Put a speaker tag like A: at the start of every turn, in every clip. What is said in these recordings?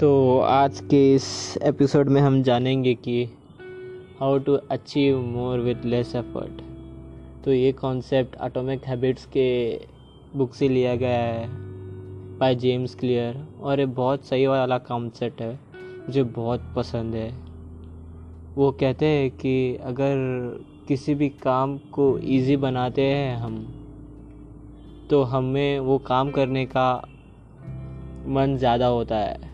A: तो आज के इस एपिसोड में हम जानेंगे कि how to achieve more with less effort तो ये कॉन्सेप्ट एटॉमिक हैबिट्स के बुक से लिया गया है बाय जेम्स क्लियर और ये बहुत सही वाला कॉन्सेप्ट है मुझे बहुत पसंद है। वो कहते हैं कि अगर किसी भी काम को इजी बनाते हैं हम तो हमें वो काम करने का मन ज़्यादा होता है।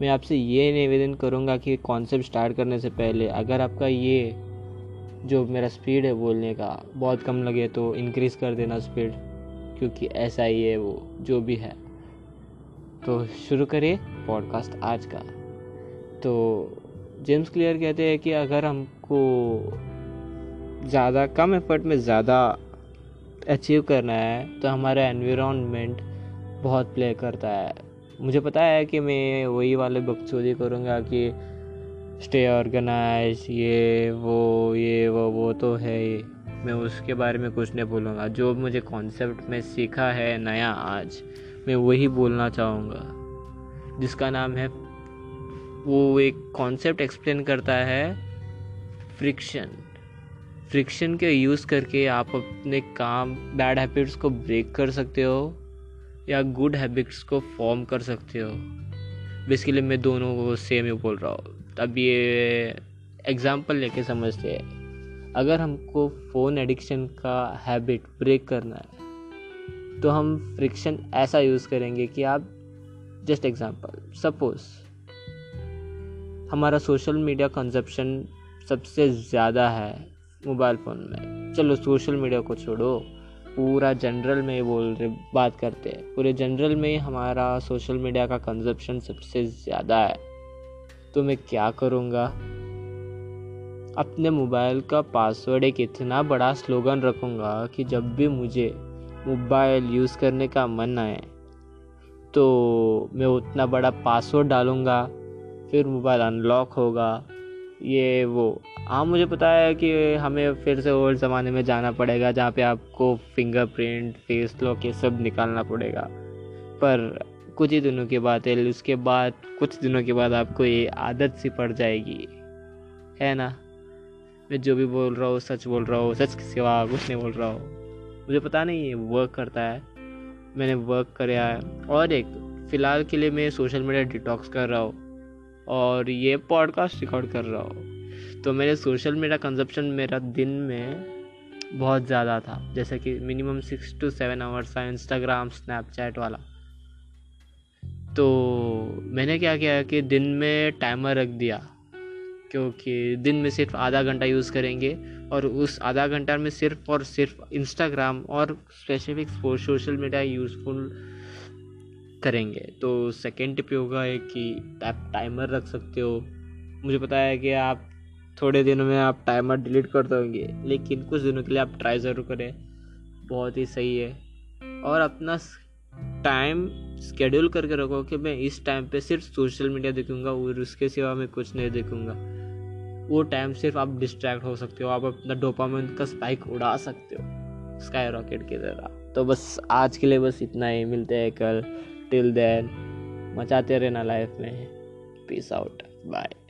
A: मैं आपसे ये निवेदन करूँगा कि कॉन्सेप्ट स्टार्ट करने से पहले अगर आपका ये जो मेरा स्पीड है बोलने का बहुत कम लगे तो इंक्रीज़ कर देना स्पीड क्योंकि ऐसा ही है वो, जो भी है। तो शुरू करिए पॉडकास्ट आज का। तो जेम्स क्लियर कहते हैं कि अगर हमको ज़्यादा, कम एफर्ट में ज़्यादा अचीव करना है तो हमारा एनवायरनमेंट बहुत प्ले करता है। मुझे पता है कि मैं वही वाले बकचोदी करूँगा कि स्टे ऑर्गेनाइज ये, वो ये, वो वो तो है ही। मैं उसके बारे में कुछ नहीं बोलूँगा। जो मुझे कॉन्सेप्ट में सीखा है नया आज, मैं वही बोलना चाहूँगा। जिसका नाम है, वो एक कॉन्सेप्ट एक्सप्लेन करता है फ्रिक्शन फ्रिक्शन के यूज़ करके आप अपने काम बैड हैबिट्स को ब्रेक कर सकते हो। या गुड हैबिट्स को फॉर्म कर सकते हो। बेसिकली मैं दोनों को सेम ही बोल रहा हूँ। अब ये एग्ज़ाम्पल लेके समझते हैं। अगर हमको फ़ोन एडिक्शन का हैबिट ब्रेक करना है तो हम फ्रिक्शन ऐसा यूज़ करेंगे कि आप जस्ट एग्ज़ाम्पल सपोज़ हमारा सोशल मीडिया कंजप्शन सबसे ज़्यादा है मोबाइल फ़ोन में। चलो सोशल मीडिया को छोड़ो। पूरा जनरल में बोल रहे बात करते हैं। पूरे जनरल में हमारा सोशल मीडिया का कंजप्शन सबसे ज़्यादा है। तो मैं क्या करूँगा? अपने मोबाइल का पासवर्ड एक इतना बड़ा स्लोगन रखूँगा कि जब भी मुझे मोबाइल यूज़ करने का मन आए तो मैं उतना बड़ा पासवर्ड डालूँगा, फिर मोबाइल अनलॉक होगा ये वो। हाँ मुझे पता है कि हमें फिर से ओल्ड ज़माने में जाना पड़ेगा, जहाँ पे आपको फिंगरप्रिंट फेस लॉक ये सब निकालना पड़ेगा। पर कुछ ही दिनों की बात है उसके बाद, कुछ दिनों के बाद आपको ये आदत सी पड़ जाएगी। है ना? मैं जो भी बोल रहा हूँ, सच बोल रहा हूँ, सच के सिवा कुछ नहीं बोल रहा हूँ। मुझे पता नहीं ये वर्क करता है। मैंने वर्क कराया है। और एक, फ़िलहाल के लिए मैं सोशल मीडिया डिटॉक्स कर रहा हूँ। और ये पॉडकास्ट रिकॉर्ड कर रहा हूँ। तो मेरे सोशल मीडिया कंजप्शन मेरा दिन में बहुत ज़्यादा था। जैसे कि minimum six to seven hours था इंस्टाग्राम स्नैपचैट वाला। तो मैंने क्या किया कि दिन में टाइमर रख दिया, क्योंकि दिन में सिर्फ़ आधा घंटा यूज़ करेंगे और उस आधा घंटा में सिर्फ़ और सिर्फ़ इंस्टाग्राम और स्पेसिफिक सोशल मीडिया यूज़फुल करेंगे। तो सेकेंड टिप होगा है कि आप टाइमर रख सकते हो। मुझे पता है कि आप थोड़े दिनों में आप टाइमर डिलीट कर दोगे, लेकिन कुछ दिनों के लिए आप ट्राई ज़रूर करें। बहुत ही सही है। और अपना टाइम स्केड्यूल करके रखो कि मैं इस टाइम पे सिर्फ़ सोशल मीडिया देखूँगा और उसके सिवा मैं कुछ नहीं देखूँगा। वो टाइम सिर्फ़ आप डिस्ट्रैक्ट हो सकते हो, आप अपना डोपामिन का स्पाइक उड़ा सकते हो। स्काई रॉकेट की तरह। तो बस आज के लिए बस इतना ही। मिलते हैं कल। टिल देन मचाते रहना लाइफ में। Peace out by